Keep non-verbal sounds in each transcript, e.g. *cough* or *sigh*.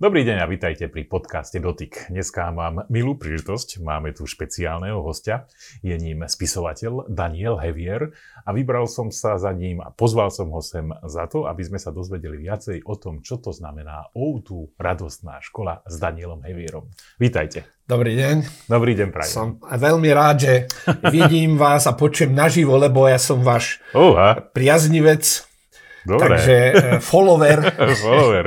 Dobrý deň a vítajte pri podcaste Dotyk. Dneska mám milú príležitosť, máme tu špeciálneho hostia, je ním spisovateľ Daniel Hevier a vybral som sa za ním a pozval som ho sem za to, aby sme sa dozvedeli viacej o tom, čo to znamená OUTU radostná škola s Danielom Hevierom. Vítajte. Dobrý deň. Dobrý deň, prajem. Som veľmi rád, že vidím *laughs* vás a počujem naživo, lebo ja som váš Uha. priaznivec, Dobre. Takže uh, follower. *laughs* follower.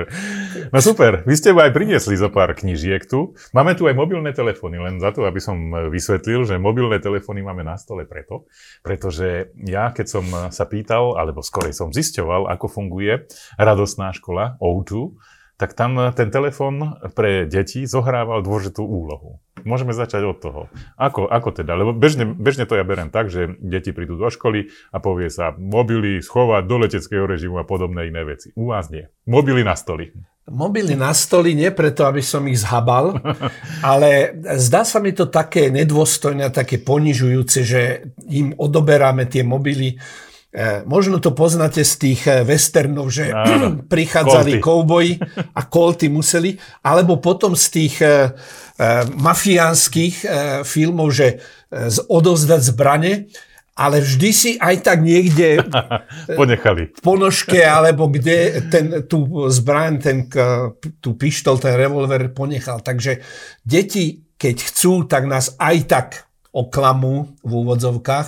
No super, vy ste aj priniesli zo pár knižiek tu. Máme tu aj mobilné telefóny, len za to, aby som vysvetlil, že mobilné telefóny máme na stole preto, pretože ja, keď som sa pýtal, alebo skorej som zisťoval, ako funguje radostná škola O2, tak tam ten telefón pre deti zohrával dôležitú úlohu. Môžeme začať od toho. Ako, ako teda? Lebo bežne, bežne to ja berem tak, že deti prídu do školy a povie sa mobily schovať do leteckého režimu a podobné iné veci. U vás nie. Mobily na stoli. Mobily na stoli nie preto, aby som ich zhabal, *laughs* ale zdá sa mi to také nedôstojné, také ponižujúce, že im odoberáme tie mobily. E, možno to poznáte z tých e, westernov, že Áno. *clears throat* prichádzali kouboji a kolty museli, alebo potom z tých uh, mafiánskych filmov, že odovzdať zbrane, ale vždy si aj tak niekde *laughs* ponechali. V ponožke, alebo kde ten, tú zbraň, ten, tú pištol, ten revolver ponechal. Takže deti, keď chcú, tak nás aj tak oklamu v úvodzovkách.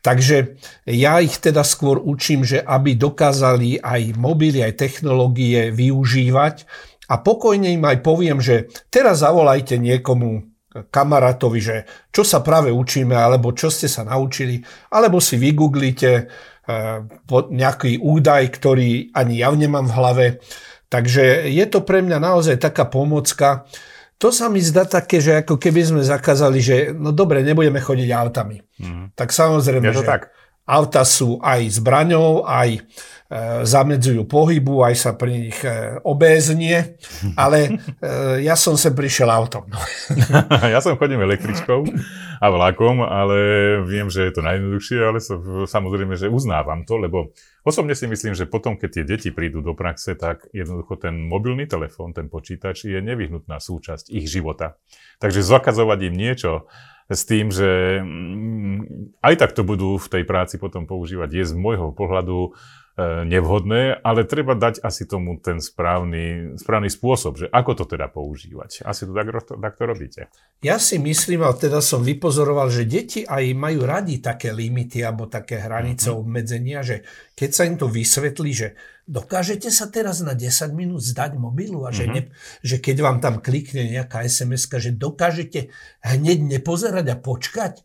Takže ja ich teda skôr učím, že aby dokázali aj mobily, aj technológie využívať a pokojne im aj poviem, že teraz zavolajte niekomu kamarátovi, že čo sa práve učíme, alebo čo ste sa naučili, alebo si vygooglite eh, nejaký údaj, ktorý ani ja nemám v hlave. Takže je to pre mňa naozaj taká pomocka, to sa mi zdá také, že ako keby sme zakázali, že no dobre, nebudeme chodiť autami. Mm. Tak samozrejme, že tak. Auta sú aj zbraňou, aj e, zamedzujú pohybu, aj sa pri nich e, obéznie, *laughs* ale e, ja som sem prišiel autom. *laughs* ja som chodím električkou a vlakom, ale viem, že je to najjednoduchšie, ale samozrejme, že uznávam to, lebo Osobne si myslím, že potom, keď tie deti prídu do praxe, tak jednoducho ten mobilný telefón, ten počítač je nevyhnutná súčasť ich života. Takže zakazovať im niečo s tým, že mm, aj tak to budú v tej práci potom používať, je z môjho pohľadu nevhodné, ale treba dať asi tomu ten správny, správny spôsob, že ako to teda používať. Asi to tak, tak to robíte. Ja si myslím, a teda som vypozoroval, že deti aj majú radi také limity alebo také hranice uh-huh. obmedzenia, že keď sa im to vysvetlí, že dokážete sa teraz na 10 minút zdať mobilu a že, uh-huh. ne, že keď vám tam klikne nejaká sms že dokážete hneď nepozerať a počkať,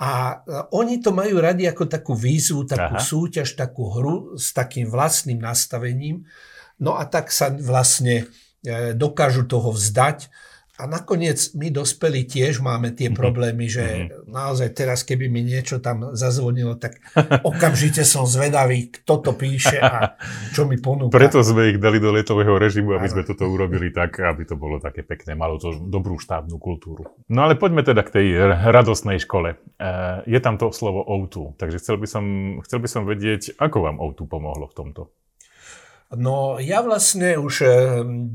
a oni to majú radi ako takú výzvu, takú Aha. súťaž, takú hru s takým vlastným nastavením. No a tak sa vlastne e, dokážu toho vzdať a nakoniec my dospelí tiež máme tie mhm. problémy, že mm-hmm. naozaj teraz, keby mi niečo tam zazvonilo, tak okamžite som zvedavý, kto to píše a čo mi ponúka. Preto sme ich dali do letového režimu, aby sme toto urobili tak, aby to bolo také pekné, malo to dobrú štábnu kultúru. No ale poďme teda k tej radosnej škole. E, je tam to slovo O2, takže chcel by som, chcel by som vedieť, ako vám O2 pomohlo v tomto. No ja vlastne už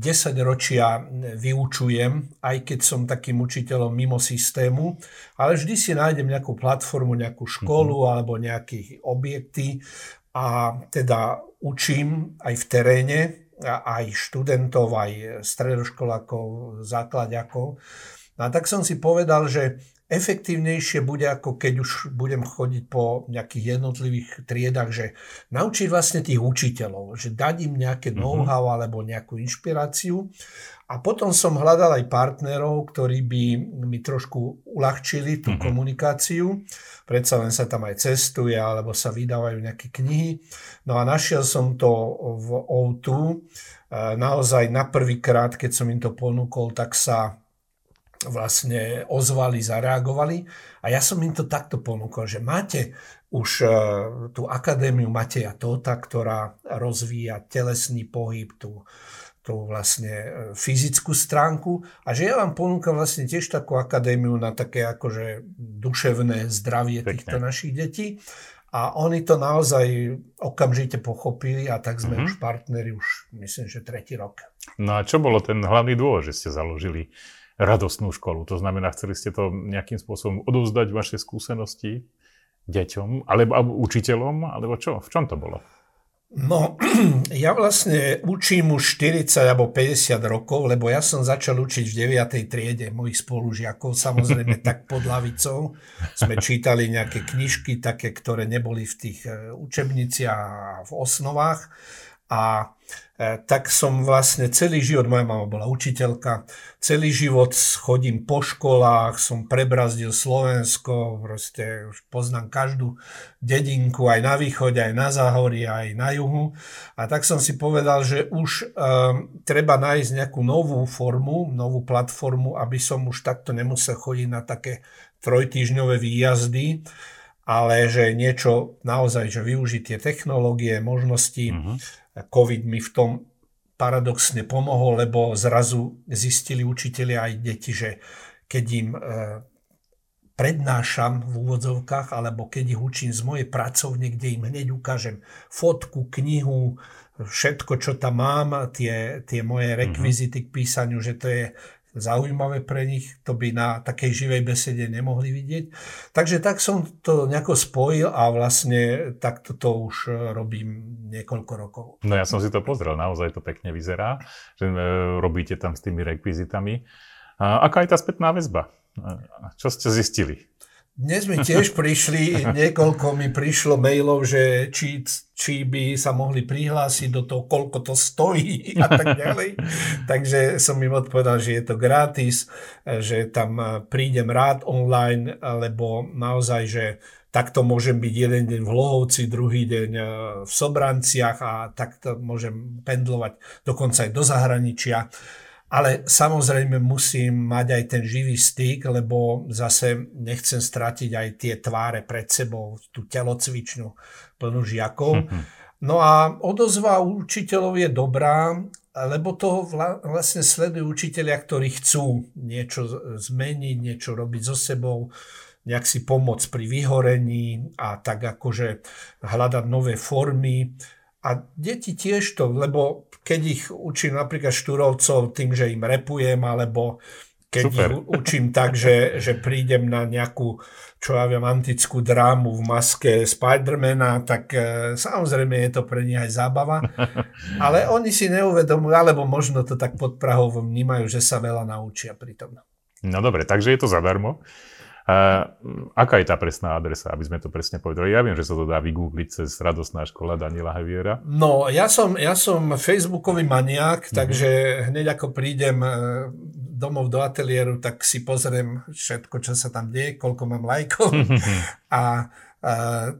10 eh, ročia vyučujem, aj keď som takým učiteľom mimo systému, ale vždy si nájdem nejakú platformu, nejakú školu mm-hmm. alebo nejaké objekty a teda učím aj v teréne, aj študentov, aj stredoškolákov, základiakov. No a tak som si povedal, že efektívnejšie bude, ako keď už budem chodiť po nejakých jednotlivých triedach, že naučiť vlastne tých učiteľov, že dať im nejaké mhm. know-how alebo nejakú inšpiráciu. A potom som hľadal aj partnerov, ktorí by mi trošku uľahčili tú mm-hmm. komunikáciu. Predsa len sa tam aj cestuje, alebo sa vydávajú nejaké knihy. No a našiel som to v O2. E, naozaj na prvýkrát, keď som im to ponúkol, tak sa vlastne ozvali, zareagovali. A ja som im to takto ponúkol, že máte už uh, tú akadémiu Mateja Tota, ktorá rozvíja telesný pohyb, tú, tú vlastne uh, fyzickú stránku a že ja vám ponúkam vlastne tiež takú akadémiu na také akože duševné zdravie Pekne. týchto našich detí. A oni to naozaj okamžite pochopili a tak sme mm-hmm. už partneri už myslím, že tretí rok. No a čo bolo ten hlavný dôvod, že ste založili radostnú školu? To znamená, chceli ste to nejakým spôsobom odovzdať vaše skúsenosti deťom, alebo učiteľom, alebo čo? V čom to bolo? No, *clears throat* ja vlastne učím už 40 alebo 50 rokov, lebo ja som začal učiť v 9. triede mojich spolužiakov, samozrejme *laughs* tak pod lavicou. Sme čítali nejaké knižky, také, ktoré neboli v tých eh, učebniciach a v osnovách. A e, tak som vlastne celý život, moja mama bola učiteľka, celý život chodím po školách, som prebrazdil Slovensko, proste už poznám každú dedinku aj na východe, aj na záhorí, aj na juhu. A tak som si povedal, že už um, treba nájsť nejakú novú formu, novú platformu, aby som už takto nemusel chodiť na také trojtýžňové výjazdy, ale že niečo naozaj, že využiť tie technológie, možnosti, uh-huh COVID mi v tom paradoxne pomohol, lebo zrazu zistili učiteľi aj deti, že keď im e, prednášam v úvodzovkách, alebo keď ich učím z mojej pracovne, kde im hneď ukážem fotku, knihu, všetko, čo tam mám, tie, tie moje mhm. rekvizity k písaniu, že to je zaujímavé pre nich, to by na takej živej besede nemohli vidieť. Takže tak som to nejako spojil a vlastne takto to už e, robím niekoľko rokov. No ja som si to pozrel, naozaj to pekne vyzerá, že e, robíte tam s tými rekvizitami. A aká je tá spätná väzba? Čo ste zistili? Dnes mi tiež prišli, niekoľko mi prišlo mailov, že či, či by sa mohli prihlásiť do toho, koľko to stojí a tak ďalej. *laughs* Takže som im odpovedal, že je to gratis, že tam prídem rád online, lebo naozaj, že takto môžem byť jeden deň v Lohovci, druhý deň v Sobranciach a takto môžem pendlovať dokonca aj do zahraničia. Ale samozrejme musím mať aj ten živý styk, lebo zase nechcem stratiť aj tie tváre pred sebou, tú telocvičnú plnú žiakov. No a odozva učiteľov je dobrá, lebo to vlastne sledujú učiteľia, ktorí chcú niečo zmeniť, niečo robiť so sebou, nejak si pomôcť pri vyhorení a tak akože hľadať nové formy. A deti tiež to, lebo keď ich učím napríklad štúrovcov tým, že im repujem, alebo keď Super. ich učím tak, že, že prídem na nejakú, čo ja viem, antickú drámu v maske Spidermana, tak e, samozrejme je to pre nich aj zábava. *laughs* Ale oni si neuvedomujú, alebo možno to tak pod Prahou vnímajú, že sa veľa naučia pri tom. No dobre, takže je to zadarmo. A aká je tá presná adresa, aby sme to presne povedali? Ja viem, že sa to dá vygoogliť cez radostná škola Daniela Haviera. No, ja som, ja som facebookový maniak, mm-hmm. takže hneď ako prídem e, domov do ateliéru, tak si pozriem všetko, čo sa tam deje, koľko mám lajkov. Mm-hmm. A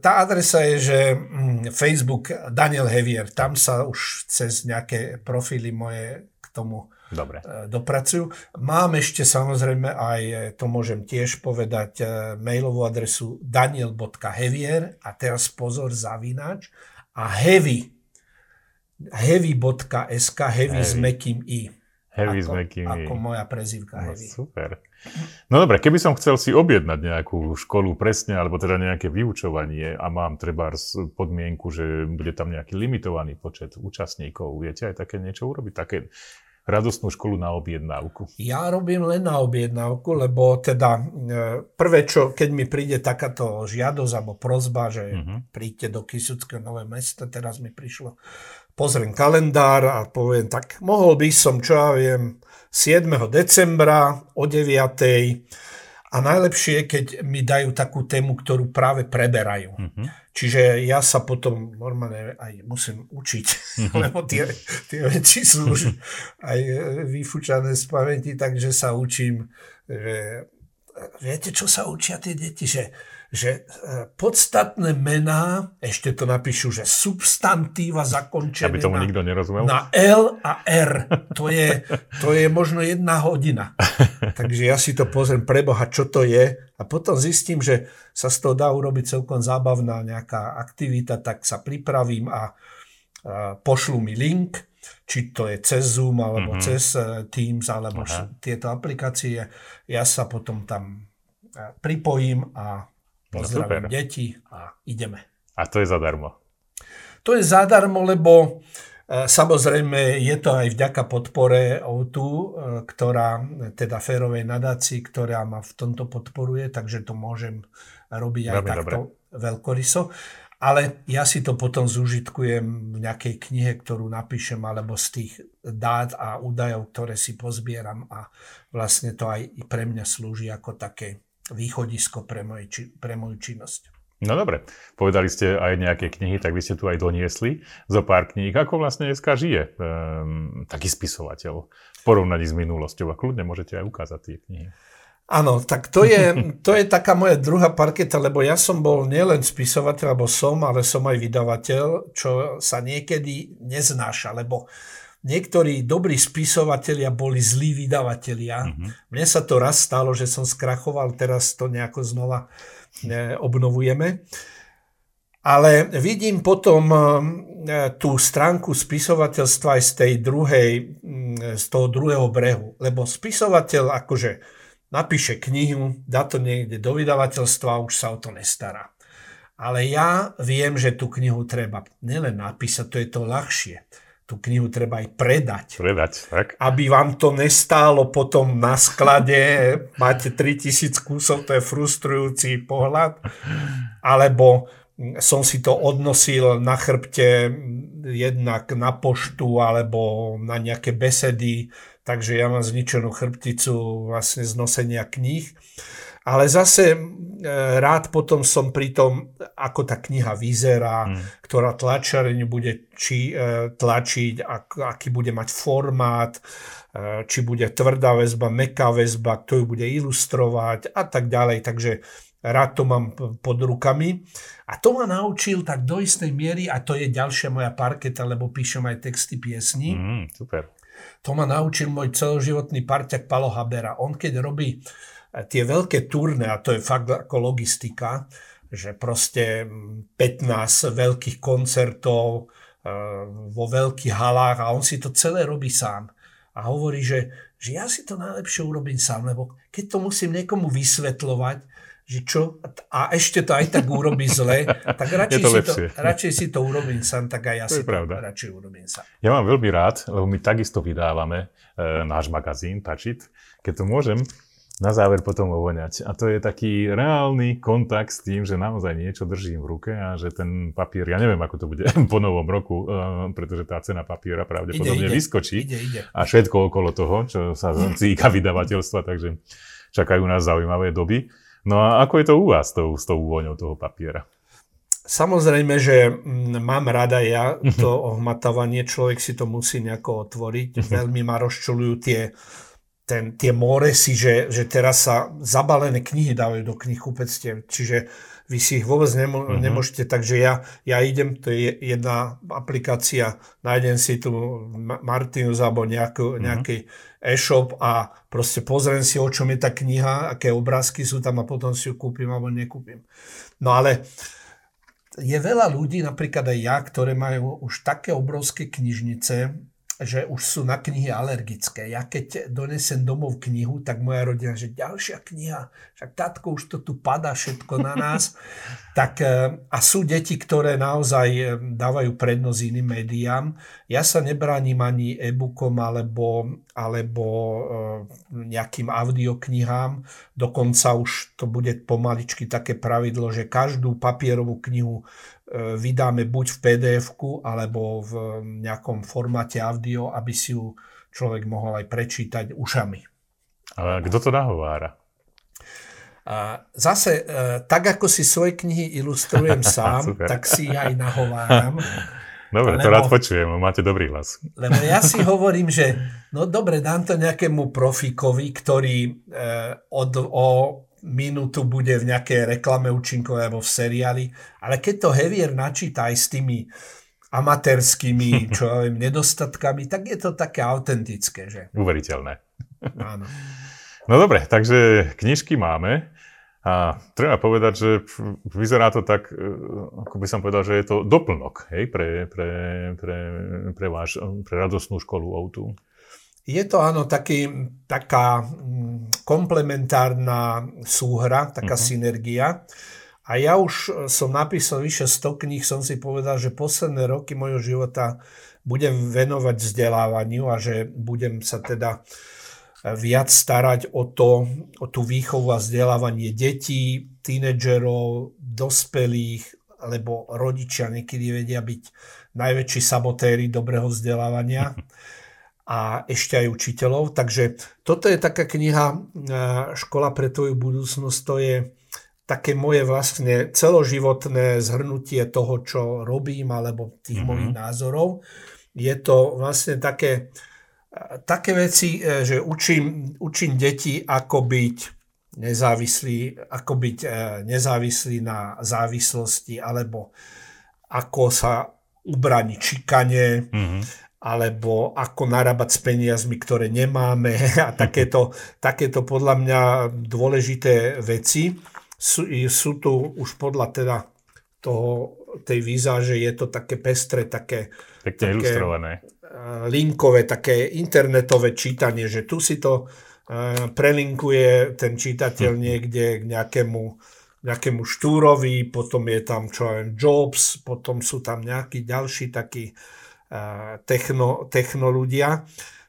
tá adresa je, že mm, Facebook Daniel Hevier, tam sa už cez nejaké profily moje k tomu Dobre. E, dopracujú. Mám ešte samozrejme aj, e, to môžem tiež povedať, e, mailovú adresu daniel.hevier a teraz pozor, zavináč a heavy heavy.sk, heavy, heavy s mekým i. Heavy ako, s mekým i. Ako moja prezivka no, Heavy. Super. No dobre, keby som chcel si objednať nejakú školu presne, alebo teda nejaké vyučovanie a mám treba podmienku, že bude tam nejaký limitovaný počet účastníkov, viete aj také niečo urobiť? Také radostnú školu na objednávku? Ja robím len na objednávku, lebo teda e, prvé, čo, keď mi príde takáto žiadosť alebo prozba, že uh-huh. príďte do Kisuckého nové mesto, teraz mi prišlo, pozriem kalendár a poviem, tak mohol by som, čo ja viem, 7. decembra o 9. A najlepšie je, keď mi dajú takú tému, ktorú práve preberajú. Uh-huh. Čiže ja sa potom normálne aj musím učiť, uh-huh. *laughs* lebo tie, tie veci sú už aj vyfúčané z pamäti, takže sa učím, že viete, čo sa učia tie deti? Že že e, podstatné mená, ešte to napíšu, že substantíva zakončené Aby tomu na, nikto nerozumel. na L a R. To je, to je možno jedna hodina. *laughs* Takže ja si to pozriem, preboha, čo to je. A potom zistím, že sa z toho dá urobiť celkom zábavná nejaká aktivita, tak sa pripravím a, a pošlu mi link, či to je cez Zoom, alebo mm-hmm. cez e, Teams, alebo Aha. tieto aplikácie. Ja sa potom tam e, pripojím a Pozdravím no, deti a ideme. A to je zadarmo. To je zadarmo, lebo e, samozrejme je to aj vďaka podpore O2, e, ktorá, teda férovej nadácii, ktorá ma v tomto podporuje, takže to môžem robiť aj Veľmi takto dobre. veľkoryso. Ale ja si to potom zúžitkujem v nejakej knihe, ktorú napíšem, alebo z tých dát a údajov, ktoré si pozbieram a vlastne to aj pre mňa slúži ako také východisko pre, moj, pre moju činnosť. No dobre, povedali ste aj nejaké knihy, tak vy ste tu aj doniesli zo pár kníh. Ako vlastne dneska žije um, taký spisovateľ v porovnaní s minulosťou? A kľudne môžete aj ukázať tie knihy. Áno, tak to je, to je taká moja druhá parketa, lebo ja som bol nielen spisovateľ, alebo som, ale som aj vydavateľ, čo sa niekedy neznáša, lebo niektorí dobrí spisovatelia boli zlí vydavatelia. Mm-hmm. Mne sa to raz stalo, že som skrachoval, teraz to nejako znova obnovujeme. Ale vidím potom e, tú stránku spisovateľstva aj z tej druhej, z toho druhého brehu. Lebo spisovateľ akože napíše knihu, dá to niekde do vydavateľstva a už sa o to nestará. Ale ja viem, že tú knihu treba nielen napísať, to je to ľahšie tú knihu treba aj predať. Predať, tak. Aby vám to nestálo potom na sklade, máte 3000 kusov, to je frustrujúci pohľad. Alebo som si to odnosil na chrbte jednak na poštu alebo na nejaké besedy, takže ja mám zničenú chrbticu vlastne z nosenia kníh. Ale zase e, rád potom som pri tom, ako tá kniha vyzerá, mm. ktorá tlačareň bude či, e, tlačiť, ak, aký bude mať formát, e, či bude tvrdá väzba, meká väzba, kto ju bude ilustrovať a tak ďalej. Takže rád to mám pod rukami. A to ma naučil tak do istej miery, a to je ďalšia moja parketa, lebo píšem aj texty piesní. Mm, super. To ma naučil môj celoživotný parťak Palo Habera. On keď robí tie veľké turné, a to je fakt ako logistika, že proste 15 veľkých koncertov e, vo veľkých halách a on si to celé robí sám. A hovorí, že, že ja si to najlepšie urobím sám, lebo keď to musím niekomu vysvetľovať, že čo, a ešte to aj tak urobí zle, *laughs* tak radšej, to si, to, radšej si to urobím sám, tak aj ja to si to radšej urobím sám. Ja mám veľmi rád, lebo my takisto vydávame e, náš magazín Tačit. Keď to môžem, na záver potom ovoňať. A to je taký reálny kontakt s tým, že naozaj niečo držím v ruke a že ten papier, ja neviem, ako to bude *laughs* po novom roku, uh, pretože tá cena papiera pravdepodobne ide, ide, vyskočí. Ide, ide. A všetko okolo toho, čo sa *laughs* cíka vydavateľstva, takže čakajú nás zaujímavé doby. No a ako je to u vás tou, s tou úvoňou toho papiera? Samozrejme, že mm, mám rada ja *laughs* to ohmatávanie, človek si to musí nejako otvoriť. Veľmi ma rozčulujú tie ten, tie moresy, že, že teraz sa zabalené knihy dávajú do knihkupectiev, čiže vy si ich vôbec nemo, uh-huh. nemôžete, takže ja, ja idem, to je jedna aplikácia, nájdem si tu Martinus alebo nejakú, uh-huh. nejaký e-shop a proste pozriem si, o čom je tá kniha, aké obrázky sú tam a potom si ju kúpim alebo nekúpim. No ale je veľa ľudí, napríklad aj ja, ktoré majú už také obrovské knižnice, že už sú na knihy alergické. Ja keď donesem domov knihu, tak moja rodina, že ďalšia kniha, však tátko, už to tu padá všetko na *laughs* nás. tak, e, a sú deti, ktoré naozaj e, dávajú prednosť iným médiám. Ja sa nebránim ani e-bookom alebo, alebo e, nejakým audioknihám. Dokonca už to bude pomaličky také pravidlo, že každú papierovú knihu vydáme buď v pdf alebo v nejakom formáte audio, aby si ju človek mohol aj prečítať ušami. Ale kto to nahovára? A zase, e, tak ako si svoje knihy ilustrujem *laughs* sám, tak si ich aj nahováram. Dobre, lebo, to rád počujem, máte dobrý hlas. Lebo ja si hovorím, že no dobre, dám to nejakému profikovi, ktorý e, od, o minútu bude v nejakej reklame účinkovej alebo v seriáli, ale keď to Hevier načíta aj s tými amatérskými, *laughs* čo ja viem, nedostatkami, tak je to také autentické, že? Uveriteľné. Áno. No dobre, takže knižky máme. A treba povedať, že vyzerá to tak, e, ako by som povedal, že je to doplnok hej, pre, pre, pre, pre, váš, pre radostnú školu Outu. Je to áno taký, taká mm, komplementárna súhra, taká uh-huh. synergia. A ja už som napísal vyše 100 kníh, som si povedal, že posledné roky mojho života budem venovať vzdelávaniu a že budem sa teda viac starať o, to, o tú výchovu a vzdelávanie detí, tínedžerov, dospelých, lebo rodičia niekedy vedia byť najväčší sabotéry dobrého vzdelávania *laughs* a ešte aj učiteľov. Takže toto je taká kniha Škola pre tvoju budúcnosť. To je také moje vlastne celoživotné zhrnutie toho, čo robím, alebo tých mm-hmm. mojich názorov. Je to vlastne také, také veci, e, že učím, učím deti, ako byť nezávislí, ako byť e, nezávislí na závislosti, alebo ako sa ubraniť šikane, mm-hmm. Alebo ako narábať s peniazmi, ktoré nemáme *laughs* a takéto, takéto podľa mňa dôležité veci sú, sú tu už podľa teda toho, tej výzáže je to také pestre, také, také ilustrované. Eh, linkové, také internetové čítanie, že tu si to uh, prelinkuje ten čítateľ mhm. niekde k nejakému, nejakému štúrovi, potom je tam čo aj Jobs, potom sú tam nejakí ďalší takí techno, techno ľudia.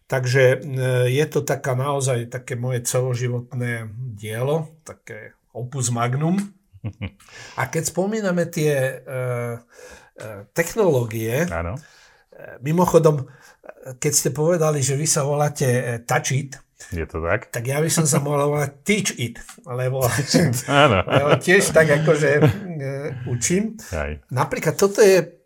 Takže je to taká naozaj také moje celoživotné dielo, také opus magnum. *laughs* A keď spomíname tie uh, technológie, Áno. mimochodom, keď ste povedali, že vy sa voláte Touch It, je to tak? Tak ja by som sa mohol volať *laughs* Teach It, lebo, *laughs* lebo tiež tak akože učím. Aj. Napríklad toto je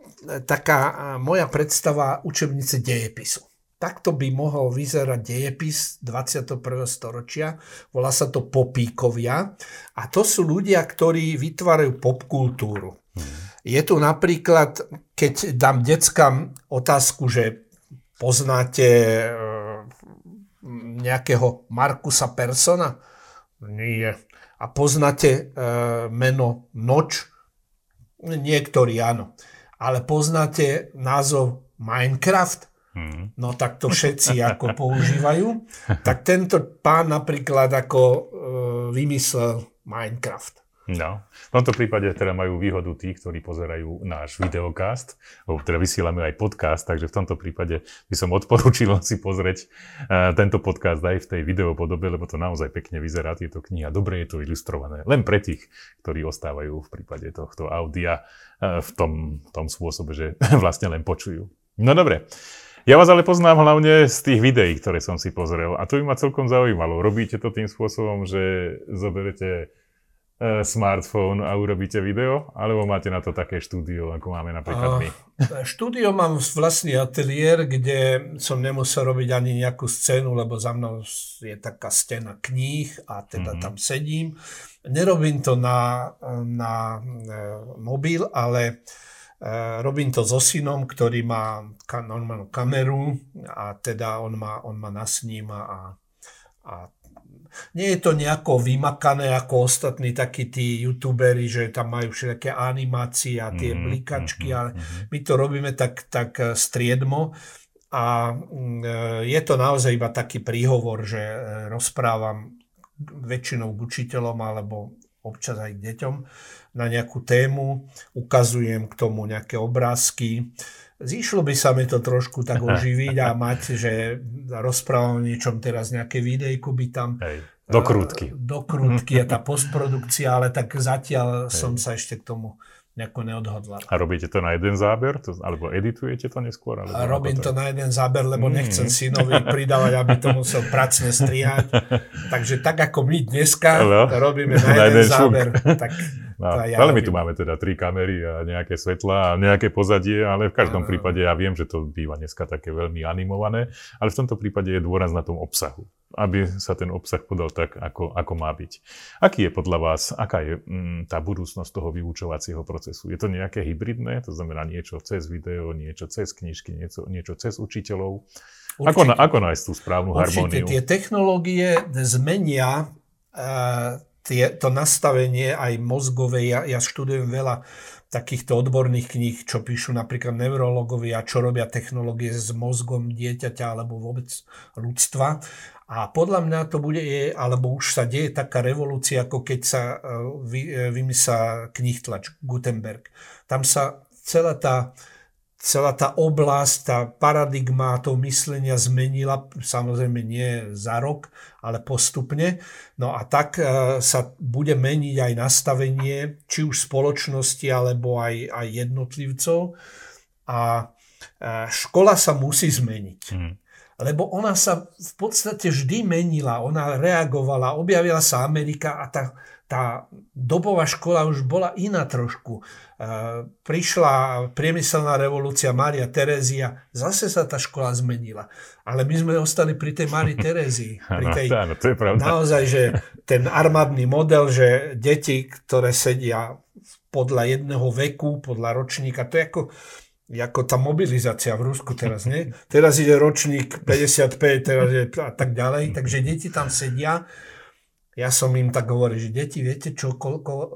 taká moja predstava učebnice dejepisu. Takto by mohol vyzerať dejepis 21. storočia. Volá sa to popíkovia. A to sú ľudia, ktorí vytvárajú popkultúru. Hmm. Je tu napríklad, keď dám deckám otázku, že poznáte e, nejakého Markusa Persona? Nie. A poznáte e, meno Noč? Niektorí áno. Ale poznáte názov Minecraft? Hmm. No tak to všetci ako používajú. *laughs* Tak tento pán napríklad ako e, vymyslel Minecraft. No, v tomto prípade teda majú výhodu tí, ktorí pozerajú náš videokast, lebo teda vysielame aj podcast, takže v tomto prípade by som odporúčil *laughs* si pozrieť uh, tento podcast aj v tej videopodobe, lebo to naozaj pekne vyzerá, tieto knihy a dobre je to ilustrované. Len pre tých, ktorí ostávajú v prípade tohto audia uh, v tom, tom spôsobe, že *laughs* vlastne len počujú. No dobre. Ja vás ale poznám hlavne z tých videí, ktoré som si pozrel a to by ma celkom zaujímalo. Robíte to tým spôsobom, že zoberete e, smartfón a urobíte video, alebo máte na to také štúdio, ako máme napríklad my? Štúdio mám vlastný ateliér, kde som nemusel robiť ani nejakú scénu, lebo za mnou je taká stena kníh a teda mm-hmm. tam sedím. Nerobím to na, na e, mobil, ale Eh, robím to so synom, ktorý má normálnu kameru a teda on ma, on ma nasníma a, a nie je to nejako vymakané ako ostatní takí tí youtuberi, že tam majú všetké animácie a tie mm-hmm, blikačky, mm-hmm, ale mhm. my to robíme tak, tak eh, striedmo a mm, eh, je to naozaj iba taký príhovor, že rozprávam väčšinou k učiteľom alebo občas aj k deťom na nejakú tému, ukazujem k tomu nejaké obrázky. Zišlo by sa mi to trošku tak oživiť a mať, že rozprávam o niečom teraz, nejaké videjko by tam... Hej, do krútky. Do krútky a tá postprodukcia, ale tak zatiaľ Hej. som sa ešte k tomu nejako neodhodlal. A robíte to na jeden záber? To, alebo editujete to neskôr? Alebo a robím to, to na jeden záber, lebo mm. nechcem synovi pridávať, aby to musel pracne strihať. *laughs* Takže tak ako my dneska no. robíme *laughs* na, na jeden, jeden záber, tak No, ja my tu máme teda tri kamery a nejaké svetla a nejaké pozadie, ale v každom prípade ja viem, že to býva dneska také veľmi animované, ale v tomto prípade je dôraz na tom obsahu, aby sa ten obsah podal tak, ako, ako má byť. Aký je podľa vás, aká je mm, tá budúcnosť toho vyučovacieho procesu? Je to nejaké hybridné, to znamená niečo cez video, niečo cez knižky, niečo, niečo cez učiteľov? Určite. Ako, ako nájsť tú správnu Určite. harmóniu? Tie technológie zmenia uh, tie, to nastavenie aj mozgové, ja, ja študujem veľa takýchto odborných kníh, čo píšu napríklad neurologovia, čo robia technológie s mozgom dieťaťa alebo vôbec ľudstva. A podľa mňa to bude, alebo už sa deje taká revolúcia, ako keď sa vy, vymyslel knihtlač Gutenberg. Tam sa celá tá celá tá oblasť, tá paradigma toho myslenia zmenila, samozrejme nie za rok, ale postupne. No a tak e, sa bude meniť aj nastavenie, či už spoločnosti, alebo aj, aj jednotlivcov. A e, škola sa musí zmeniť. Hmm. Lebo ona sa v podstate vždy menila, ona reagovala, objavila sa Amerika a tá, tá dobová škola už bola iná trošku. E, prišla priemyselná revolúcia Mária Terézia, zase sa tá škola zmenila. Ale my sme ostali pri tej Márii Terézii. *laughs* Pri tej, áno, to je pravda. Naozaj, že ten armádny model, že deti, ktoré sedia podľa jedného veku, podľa ročníka, to je ako, ako tá mobilizácia v Rusku teraz, nie? *laughs* Teraz ide ročník 55, teraz je a tak ďalej, takže deti tam sedia ja som im tak hovoril, že deti, viete čo, koľko, e,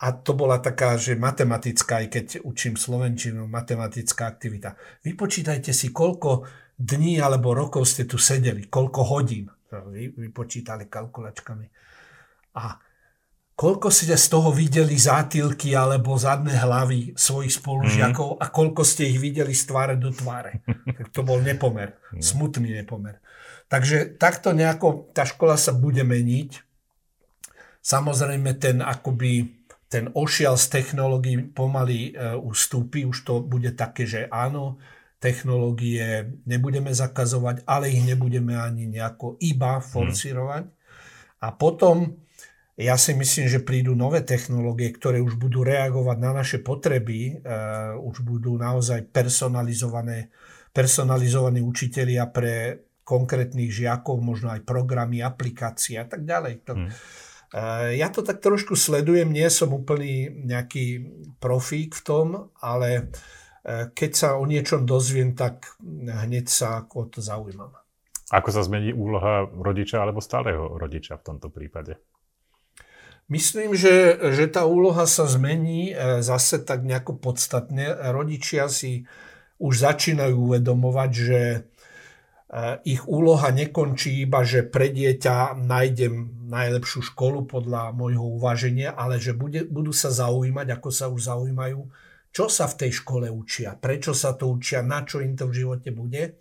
a to bola taká, že matematická, aj keď učím slovenčinu, matematická aktivita. Vypočítajte si, koľko dní alebo rokov ste tu sedeli, koľko hodín. Vy, vypočítali kalkulačkami. A koľko ste z toho videli zátilky alebo zadné hlavy svojich spolužiakov mm. a koľko ste ich videli z tváre do tváre. *laughs* Tak to bol nepomer, mm. smutný nepomer. Takže takto nejako tá škola sa bude meniť Samozrejme ten akoby ten ošial z technológií pomaly e, ustúpi, už to bude také, že áno, technológie nebudeme zakazovať, ale ich nebudeme ani nejako iba forcirovať. Hmm. A potom ja si myslím, že prídu nové technológie, ktoré už budú reagovať na naše potreby, uh, už budú naozaj personalizované, personalizovaní učitelia pre konkrétnych žiakov, možno aj programy, aplikácie a tak ďalej. To, hmm ja to tak trošku sledujem, nie som úplný nejaký profík v tom, ale e, keď sa o niečom dozviem, tak hneď sa o to zaujímam. Ako sa zmení úloha rodiča alebo stáleho rodiča v tomto prípade? Myslím, že, že tá úloha sa zmení e, zase tak nejako podstatne. Rodičia si už začínajú uvedomovať, že ich úloha nekončí iba, že pre dieťa nájdem najlepšiu školu podľa môjho uvaženia, ale že bude, budú sa zaujímať, ako sa už zaujímajú, čo sa v tej škole učia, prečo sa to učia, na čo im to v živote bude.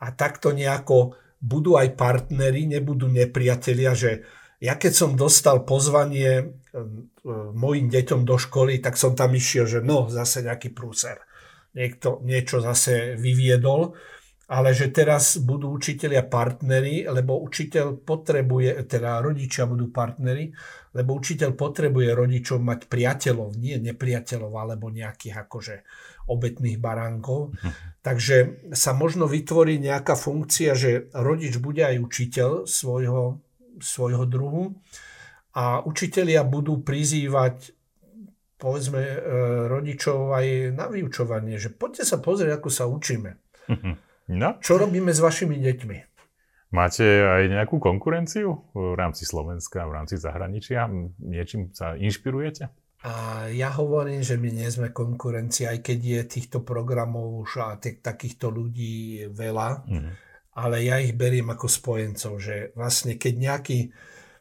A takto nejako budú aj partneri, nebudú nepriatelia, že ja keď som dostal pozvanie eh, mojim deťom do školy, tak som tam išiel, že no, zase nejaký prúser. Niekto niečo zase vyviedol ale že teraz budú učiteľia partnery, lebo učiteľ potrebuje, teda rodičia budú partnery, lebo učiteľ potrebuje rodičov mať priateľov, nie nepriateľov alebo nejakých akože obetných baránkov. *laughs* Takže sa možno vytvorí nejaká funkcia, že rodič bude aj učiteľ svojho, svojho druhu a učitelia budú prizývať povedzme e, rodičov aj na vyučovanie, že poďte sa pozrieť, ako sa učíme. *laughs* No. Čo robíme s vašimi deťmi? Máte aj nejakú konkurenciu v rámci Slovenska, v rámci zahraničia? Niečím sa inšpirujete? A ja hovorím, že my nie sme konkurencia, aj keď je týchto programov už a t- takýchto ľudí veľa, mm. ale ja ich beriem ako spojencov, že vlastne keď nejaký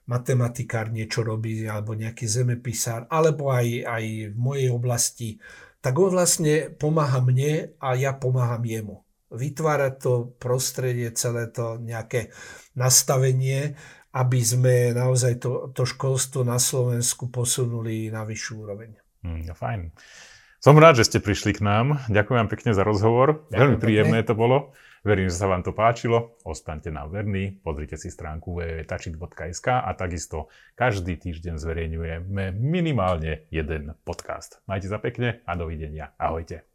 matematikár niečo robí, alebo nejaký zemepisár, alebo aj, aj v mojej oblasti, tak on vlastne pomáha mne a ja pomáham jemu vytvárať to prostredie, celé to nejaké nastavenie, aby sme naozaj to, to školstvo na Slovensku posunuli na vyššiu úroveň. Mm, fajn. Som rád, že ste prišli k nám. Ďakujem vám pekne za rozhovor. Ďakujem Veľmi príjemné pekne. to bolo. Verím, že sa vám to páčilo. Ostaňte nám verní, pozrite si stránku www.tačit.sk a takisto každý týždeň zverejňujeme minimálne jeden podcast. Majte sa pekne a dovidenia. Ahojte.